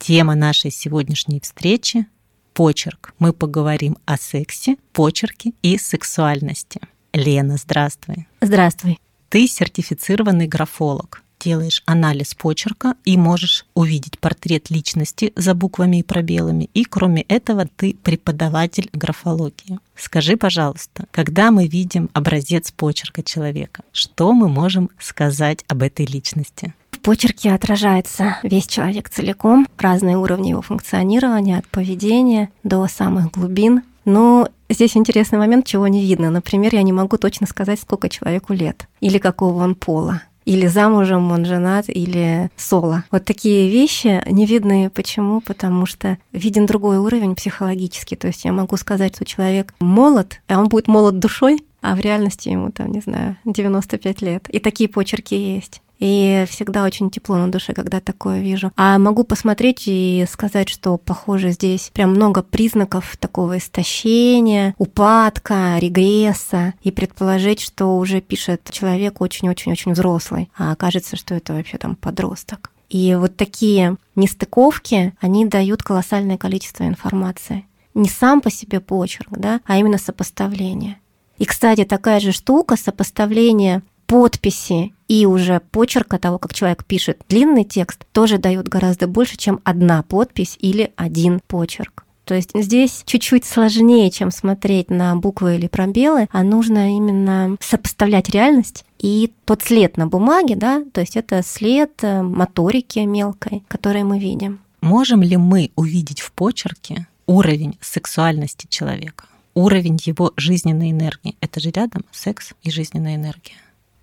Тема нашей сегодняшней встречи – почерк. Мы поговорим о сексе, почерке и сексуальности. Лена, здравствуй. Здравствуй. Ты сертифицированный графолог. Делаешь анализ почерка и можешь увидеть портрет личности за буквами и пробелами. И кроме этого ты преподаватель графологии. Скажи, пожалуйста, когда мы видим образец почерка человека, что мы можем сказать об этой личности? В почерке отражается весь человек целиком, разные уровни его функционирования, от поведения до самых глубин. Но здесь интересный момент, чего не видно. Например, я не могу точно сказать, сколько человеку лет или какого он пола или замужем он женат, или соло. Вот такие вещи не видны. Почему? Потому что виден другой уровень психологический. То есть я могу сказать, что человек молод, а он будет молод душой, а в реальности ему там, не знаю, 95 лет. И такие почерки есть. И всегда очень тепло на душе, когда такое вижу. А могу посмотреть и сказать, что, похоже, здесь прям много признаков такого истощения, упадка, регресса, и предположить, что уже пишет человек очень-очень-очень взрослый, а кажется, что это вообще там подросток. И вот такие нестыковки, они дают колоссальное количество информации. Не сам по себе почерк, да, а именно сопоставление. И, кстати, такая же штука, сопоставление подписи и уже почерка того, как человек пишет длинный текст, тоже дают гораздо больше, чем одна подпись или один почерк. То есть здесь чуть-чуть сложнее, чем смотреть на буквы или пробелы, а нужно именно сопоставлять реальность и тот след на бумаге, да, то есть это след э, моторики мелкой, который мы видим. Можем ли мы увидеть в почерке уровень сексуальности человека, уровень его жизненной энергии? Это же рядом секс и жизненная энергия.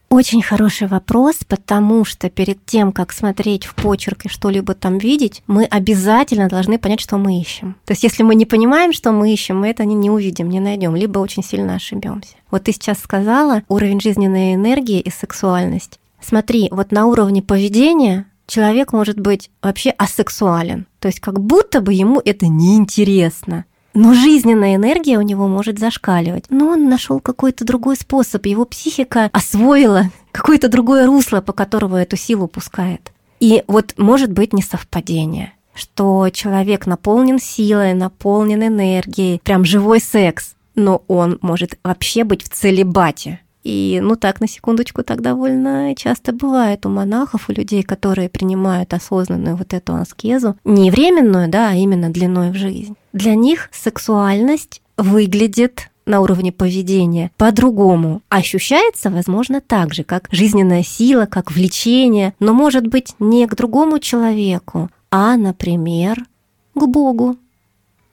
Очень хороший вопрос, потому что перед тем, как смотреть в почерк и что-либо там видеть, мы обязательно должны понять, что мы ищем. То есть, если мы не понимаем, что мы ищем, мы это не, увидим, не найдем, либо очень сильно ошибемся. Вот ты сейчас сказала уровень жизненной энергии и сексуальность. Смотри, вот на уровне поведения человек может быть вообще асексуален. То есть как будто бы ему это неинтересно но жизненная энергия у него может зашкаливать. Но он нашел какой-то другой способ, его психика освоила какое-то другое русло, по которому эту силу пускает. И вот может быть несовпадение что человек наполнен силой, наполнен энергией, прям живой секс, но он может вообще быть в целебате. И, ну так, на секундочку, так довольно часто бывает у монахов, у людей, которые принимают осознанную вот эту аскезу, не временную, да, а именно длиной в жизнь. Для них сексуальность выглядит на уровне поведения по-другому. Ощущается, возможно, так же, как жизненная сила, как влечение, но может быть не к другому человеку, а, например, к Богу,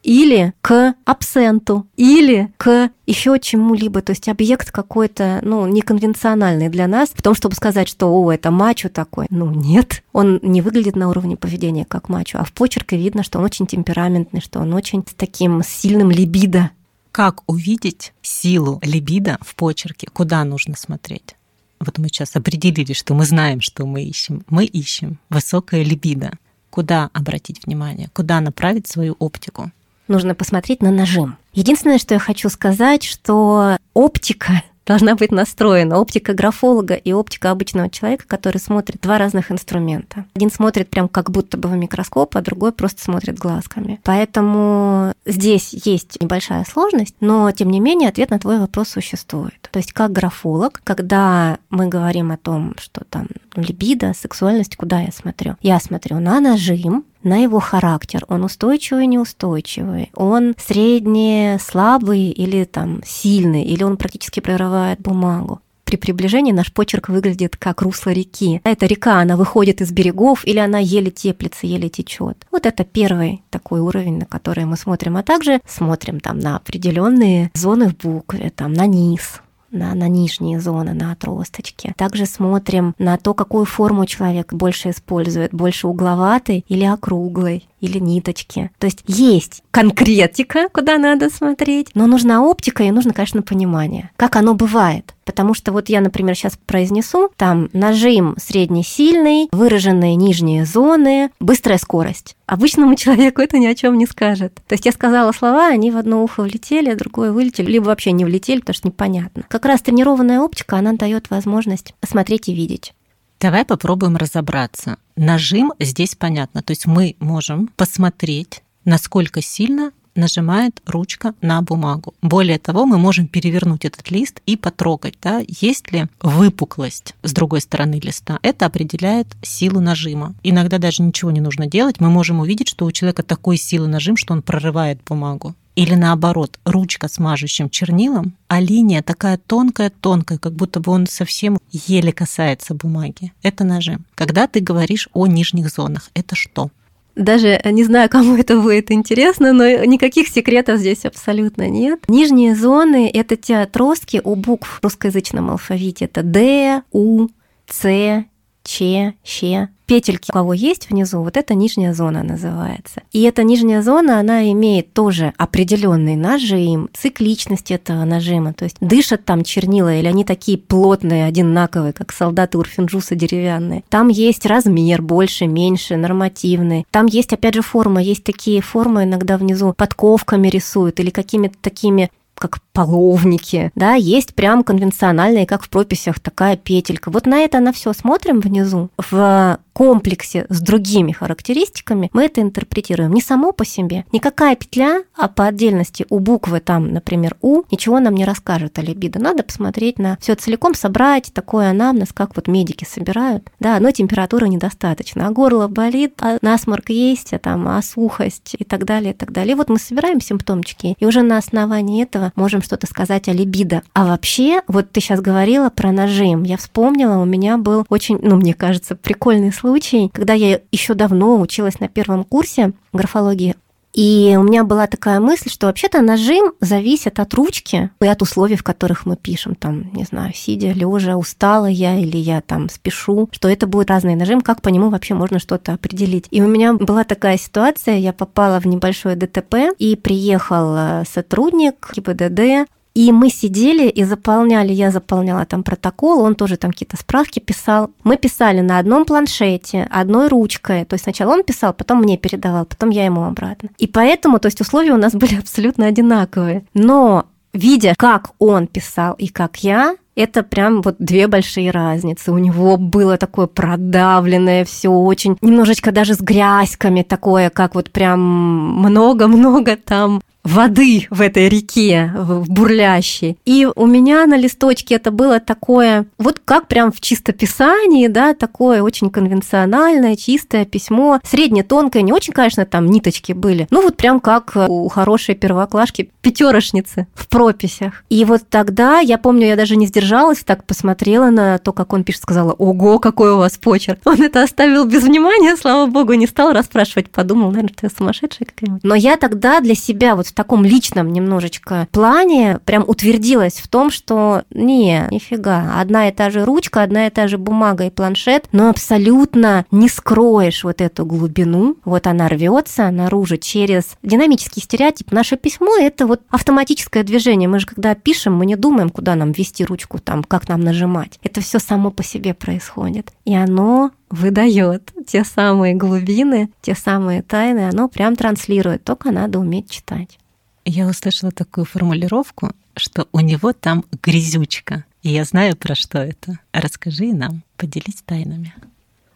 или к абсенту, или к еще чему-либо. То есть объект какой-то, ну, неконвенциональный для нас, в том, чтобы сказать, что, о, это мачо такой. Ну, нет, он не выглядит на уровне поведения как мачо, а в почерке видно, что он очень темпераментный, что он очень с таким сильным либидо. Как увидеть силу либидо в почерке? Куда нужно смотреть? Вот мы сейчас определили, что мы знаем, что мы ищем. Мы ищем высокое либидо. Куда обратить внимание? Куда направить свою оптику? Нужно посмотреть на нажим. Единственное, что я хочу сказать, что оптика должна быть настроена. Оптика графолога и оптика обычного человека, который смотрит два разных инструмента. Один смотрит прям как будто бы в микроскоп, а другой просто смотрит глазками. Поэтому здесь есть небольшая сложность, но тем не менее ответ на твой вопрос существует. То есть как графолог, когда мы говорим о том, что там либидо, сексуальность, куда я смотрю? Я смотрю на нажим, на его характер. Он устойчивый, неустойчивый. Он средний, слабый или там сильный, или он практически прорывает бумагу при приближении наш почерк выглядит как русло реки. Эта река, она выходит из берегов или она еле теплится, еле течет. Вот это первый такой уровень, на который мы смотрим, а также смотрим там на определенные зоны в букве, там на низ, на, на нижние зоны, на отросточки. Также смотрим на то, какую форму человек больше использует, больше угловатой или округлой или ниточки. То есть есть конкретика, куда надо смотреть, но нужна оптика и нужно, конечно, понимание, как оно бывает. Потому что вот я, например, сейчас произнесу, там нажим средний сильный, выраженные нижние зоны, быстрая скорость. Обычному человеку это ни о чем не скажет. То есть я сказала слова, они в одно ухо влетели, а другое вылетели, либо вообще не влетели, потому что непонятно. Как раз тренированная оптика, она дает возможность смотреть и видеть. Давай попробуем разобраться. Нажим здесь понятно. То есть мы можем посмотреть, насколько сильно нажимает ручка на бумагу. Более того, мы можем перевернуть этот лист и потрогать, да, есть ли выпуклость с другой стороны листа. Это определяет силу нажима. Иногда даже ничего не нужно делать, мы можем увидеть, что у человека такой силы нажим, что он прорывает бумагу. Или наоборот, ручка с мажущим чернилом, а линия такая тонкая-тонкая, как будто бы он совсем еле касается бумаги. Это нажим. Когда ты говоришь о нижних зонах, это что? Даже не знаю, кому это будет интересно, но никаких секретов здесь абсолютно нет. Нижние зоны — это те отростки у букв в русскоязычном алфавите. Это Д, У, С, Ч, Щ. Петельки у кого есть внизу, вот это нижняя зона называется. И эта нижняя зона, она имеет тоже определенный нажим, цикличность этого нажима. То есть дышат там чернила, или они такие плотные, одинаковые, как солдаты Урфинджуса деревянные. Там есть размер больше, меньше, нормативный. Там есть, опять же, форма. Есть такие формы иногда внизу подковками рисуют или какими-то такими как половники, да, есть прям конвенциональные, как в прописях, такая петелька. Вот на это на все смотрим внизу. В комплексе с другими характеристиками мы это интерпретируем не само по себе. Никакая петля, а по отдельности у буквы там, например, У, ничего нам не расскажет о либидо. Надо посмотреть на все целиком, собрать такой анамнез, как вот медики собирают. Да, но температуры недостаточно, а горло болит, а насморк есть, а там а сухость и так далее, и так далее. И вот мы собираем симптомчики, и уже на основании этого можем что-то сказать о либидо. А вообще, вот ты сейчас говорила про нажим. Я вспомнила, у меня был очень, ну, мне кажется, прикольный случай, когда я еще давно училась на первом курсе графологии. И у меня была такая мысль, что вообще-то нажим зависит от ручки и от условий, в которых мы пишем. Там, не знаю, сидя, лежа, устала я или я там спешу, что это будет разный нажим, как по нему вообще можно что-то определить. И у меня была такая ситуация, я попала в небольшое ДТП, и приехал э, сотрудник ГИБДД, и мы сидели и заполняли, я заполняла там протокол, он тоже там какие-то справки писал. Мы писали на одном планшете, одной ручкой. То есть сначала он писал, потом мне передавал, потом я ему обратно. И поэтому, то есть условия у нас были абсолютно одинаковые. Но видя, как он писал и как я, это прям вот две большие разницы. У него было такое продавленное все очень, немножечко даже с грязьками такое, как вот прям много-много там воды в этой реке, в бурлящей. И у меня на листочке это было такое, вот как прям в чистописании, да, такое очень конвенциональное, чистое письмо, средне тонкое, не очень, конечно, там ниточки были, ну вот прям как у хорошей первоклашки, пятерошницы в прописях. И вот тогда, я помню, я даже не сдержалась, так посмотрела на то, как он пишет, сказала, ого, какой у вас почерк. Он это оставил без внимания, слава богу, не стал расспрашивать, подумал, наверное, ты сумасшедшая какая-нибудь. Но я тогда для себя вот в таком личном немножечко плане прям утвердилась в том, что не, нифига, одна и та же ручка, одна и та же бумага и планшет, но абсолютно не скроешь вот эту глубину. Вот она рвется наружу через динамический стереотип. Наше письмо – это вот автоматическое движение. Мы же когда пишем, мы не думаем, куда нам ввести ручку, там, как нам нажимать. Это все само по себе происходит. И оно выдает те самые глубины, те самые тайны, оно прям транслирует, только надо уметь читать. Я услышала такую формулировку, что у него там грязючка. И я знаю, про что это. Расскажи нам, поделись тайнами.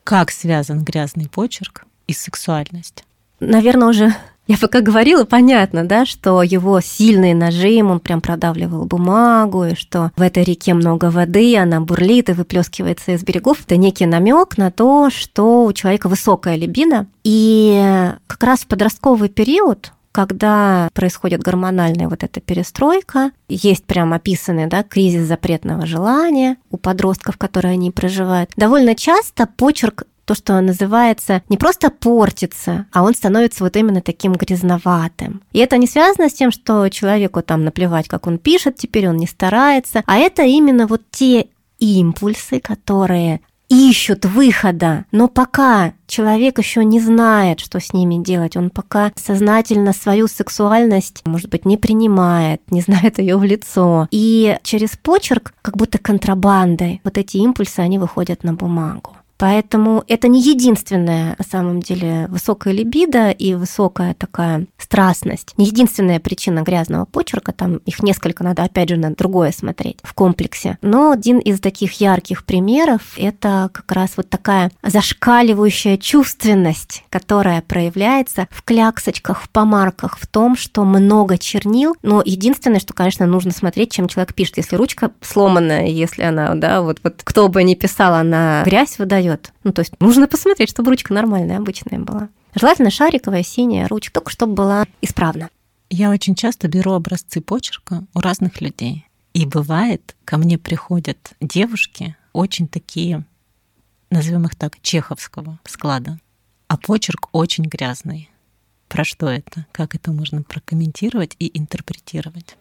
Как связан грязный почерк и сексуальность? Наверное, уже я пока говорила, понятно, да, что его сильный нажим, он прям продавливал бумагу, и что в этой реке много воды, она бурлит и выплескивается из берегов. Это некий намек на то, что у человека высокая либидо. И как раз в подростковый период когда происходит гормональная вот эта перестройка, есть прям описанный да, кризис запретного желания у подростков, которые они проживают. Довольно часто почерк то, что называется не просто портится, а он становится вот именно таким грязноватым. И это не связано с тем, что человеку там наплевать, как он пишет, теперь он не старается, а это именно вот те импульсы, которые ищут выхода, но пока человек еще не знает, что с ними делать, он пока сознательно свою сексуальность, может быть, не принимает, не знает ее в лицо. И через почерк, как будто контрабандой, вот эти импульсы, они выходят на бумагу. Поэтому это не единственная, на самом деле, высокая либидо и высокая такая страстность. Не единственная причина грязного почерка, там их несколько, надо опять же на другое смотреть в комплексе. Но один из таких ярких примеров — это как раз вот такая зашкаливающая чувственность, которая проявляется в кляксочках, в помарках, в том, что много чернил. Но единственное, что, конечно, нужно смотреть, чем человек пишет. Если ручка сломанная, если она, да, вот, вот кто бы ни писал, она грязь выдает, дает. Ну, то есть нужно посмотреть, чтобы ручка нормальная, обычная была. Желательно шариковая, синяя ручка, только чтобы была исправна. Я очень часто беру образцы почерка у разных людей. И бывает, ко мне приходят девушки очень такие, назовем их так, чеховского склада. А почерк очень грязный. Про что это? Как это можно прокомментировать и интерпретировать?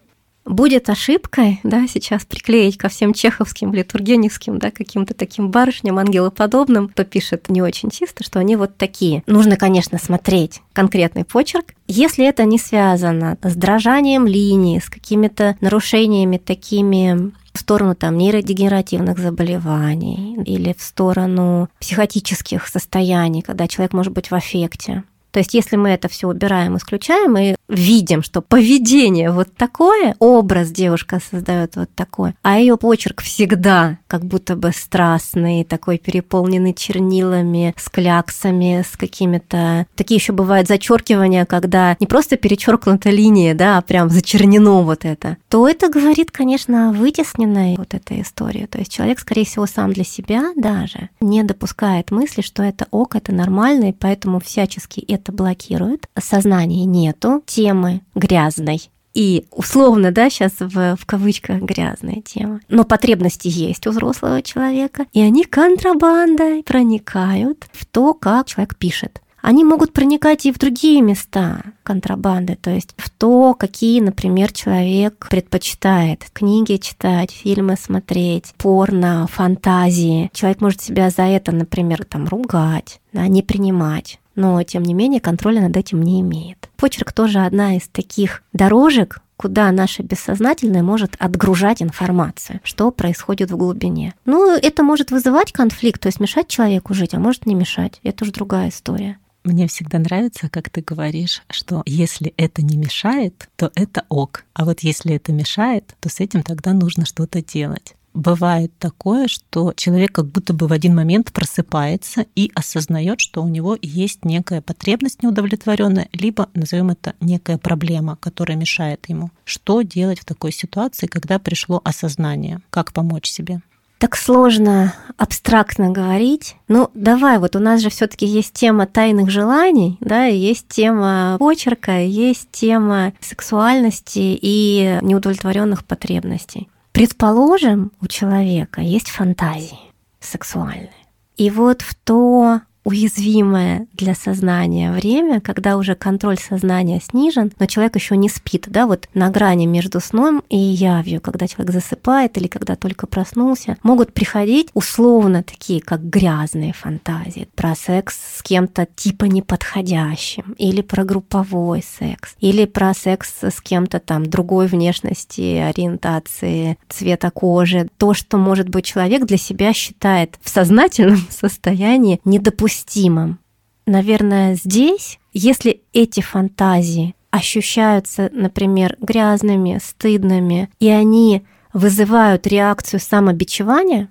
Будет ошибкой, да, сейчас приклеить ко всем чеховским или тургеневским, да, каким-то таким барышням, ангелоподобным, кто пишет не очень чисто, что они вот такие. Нужно, конечно, смотреть конкретный почерк. Если это не связано с дрожанием линии, с какими-то нарушениями такими в сторону там нейродегенеративных заболеваний или в сторону психотических состояний, когда человек может быть в аффекте, то есть если мы это все убираем, исключаем и видим, что поведение вот такое, образ девушка создает вот такой, а ее почерк всегда как будто бы страстный, такой переполненный чернилами, с кляксами, с какими-то... Такие еще бывают зачеркивания, когда не просто перечеркнута линия, да, а прям зачернено вот это, то это говорит, конечно, о вытесненной вот этой истории. То есть человек, скорее всего, сам для себя даже не допускает мысли, что это ок, это нормально, и поэтому всячески это это блокирует, сознания нету, темы грязной. И условно, да, сейчас в, в кавычках грязная тема. Но потребности есть у взрослого человека, и они контрабандой проникают в то, как человек пишет они могут проникать и в другие места контрабанды, то есть в то, какие, например, человек предпочитает книги читать, фильмы смотреть, порно, фантазии. Человек может себя за это, например, там ругать, да, не принимать но тем не менее контроля над этим не имеет. Почерк тоже одна из таких дорожек, куда наше бессознательное может отгружать информацию, что происходит в глубине. Ну, это может вызывать конфликт, то есть мешать человеку жить, а может не мешать. Это уже другая история. Мне всегда нравится, как ты говоришь, что если это не мешает, то это ок. А вот если это мешает, то с этим тогда нужно что-то делать бывает такое, что человек как будто бы в один момент просыпается и осознает, что у него есть некая потребность неудовлетворенная, либо, назовем это, некая проблема, которая мешает ему. Что делать в такой ситуации, когда пришло осознание? Как помочь себе? Так сложно абстрактно говорить. Ну, давай, вот у нас же все-таки есть тема тайных желаний, да, есть тема почерка, есть тема сексуальности и неудовлетворенных потребностей. Предположим, у человека есть фантазии сексуальные. И вот в то уязвимое для сознания время, когда уже контроль сознания снижен, но человек еще не спит, да, вот на грани между сном и явью, когда человек засыпает или когда только проснулся, могут приходить условно такие, как грязные фантазии про секс с кем-то типа неподходящим, или про групповой секс, или про секс с кем-то там другой внешности, ориентации, цвета кожи. То, что, может быть, человек для себя считает в сознательном состоянии недопустимым недопустимым. Наверное, здесь, если эти фантазии ощущаются, например, грязными, стыдными, и они вызывают реакцию самобичевания,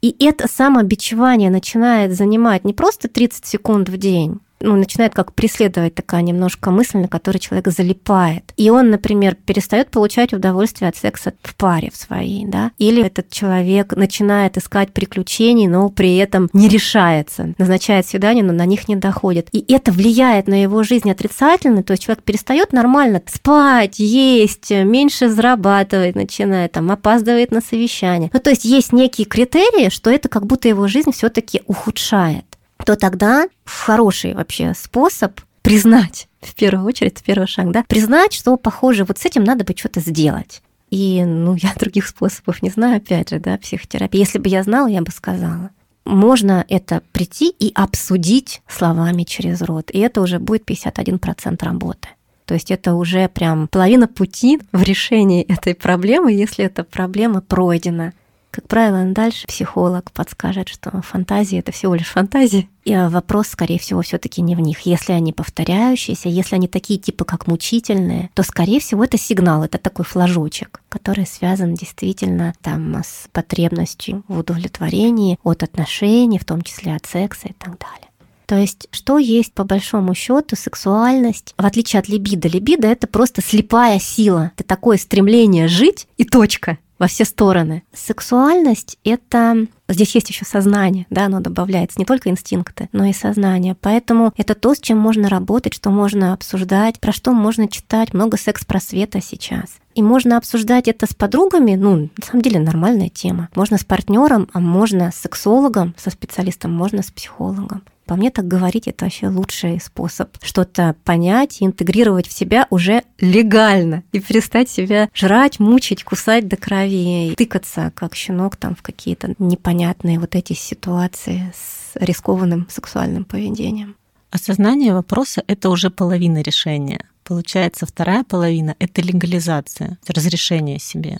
и это самобичевание начинает занимать не просто 30 секунд в день, ну, начинает как преследовать такая немножко мысль, на которой человек залипает. И он, например, перестает получать удовольствие от секса в паре в своей, да, или этот человек начинает искать приключений, но при этом не решается, назначает свидания, но на них не доходит. И это влияет на его жизнь отрицательно, то есть человек перестает нормально спать, есть, меньше зарабатывать начинает, там, опаздывает на совещание. Ну, то есть есть некие критерии, что это как будто его жизнь все таки ухудшает. То тогда хороший вообще способ признать, в первую очередь, первый шаг, да, признать, что, похоже, вот с этим надо бы что-то сделать. И, ну, я других способов не знаю, опять же, да, психотерапия. Если бы я знала, я бы сказала. Можно это прийти и обсудить словами через рот, и это уже будет 51% работы. То есть это уже прям половина пути в решении этой проблемы, если эта проблема пройдена. Как правило, дальше психолог подскажет, что фантазия это всего лишь фантазия. И вопрос, скорее всего, все-таки не в них. Если они повторяющиеся, если они такие типы, как мучительные, то, скорее всего, это сигнал, это такой флажочек, который связан действительно там с потребностью в удовлетворении от отношений, в том числе от секса и так далее. То есть, что есть по большому счету сексуальность, в отличие от либидо. Либидо это просто слепая сила. Это такое стремление жить и точка во все стороны. Сексуальность — это... Здесь есть еще сознание, да, оно добавляется, не только инстинкты, но и сознание. Поэтому это то, с чем можно работать, что можно обсуждать, про что можно читать, много секс-просвета сейчас. И можно обсуждать это с подругами, ну, на самом деле нормальная тема. Можно с партнером, а можно с сексологом, со специалистом, можно с психологом. По мне так говорить это вообще лучший способ что-то понять и интегрировать в себя уже легально и перестать себя жрать, мучить, кусать до крови, и тыкаться как щенок там в какие-то непонятные вот эти ситуации с рискованным сексуальным поведением. Осознание вопроса — это уже половина решения. Получается, вторая половина — это легализация, разрешение себе.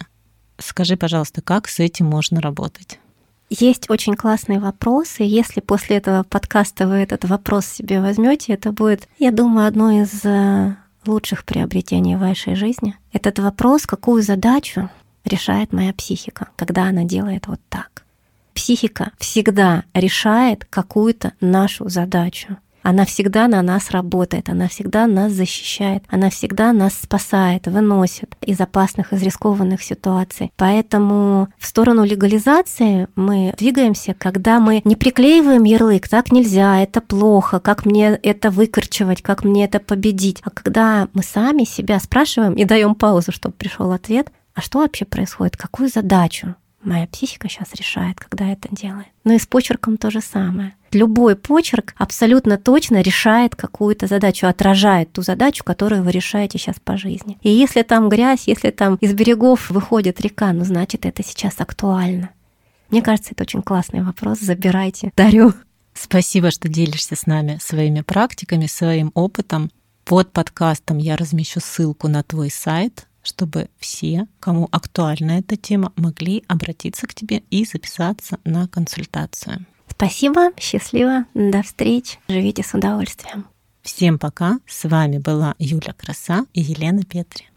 Скажи, пожалуйста, как с этим можно работать? Есть очень классный вопрос, и если после этого подкаста вы этот вопрос себе возьмете, это будет, я думаю, одно из э, лучших приобретений в вашей жизни. Этот вопрос, какую задачу решает моя психика, когда она делает вот так. Психика всегда решает какую-то нашу задачу. Она всегда на нас работает, она всегда нас защищает, она всегда нас спасает, выносит из опасных, из рискованных ситуаций. Поэтому в сторону легализации мы двигаемся, когда мы не приклеиваем ярлык, так нельзя, это плохо, как мне это выкорчевать, как мне это победить. А когда мы сами себя спрашиваем и даем паузу, чтобы пришел ответ, а что вообще происходит, какую задачу моя психика сейчас решает, когда это делает. Но и с почерком то же самое. Любой почерк абсолютно точно решает какую-то задачу, отражает ту задачу, которую вы решаете сейчас по жизни. И если там грязь, если там из берегов выходит река, ну значит это сейчас актуально. Мне кажется, это очень классный вопрос. Забирайте. Дарю. Спасибо, что делишься с нами своими практиками, своим опытом. Под подкастом я размещу ссылку на твой сайт, чтобы все, кому актуальна эта тема, могли обратиться к тебе и записаться на консультацию. Спасибо, счастливо, до встречи, живите с удовольствием. Всем пока, с вами была Юля Краса и Елена Петри.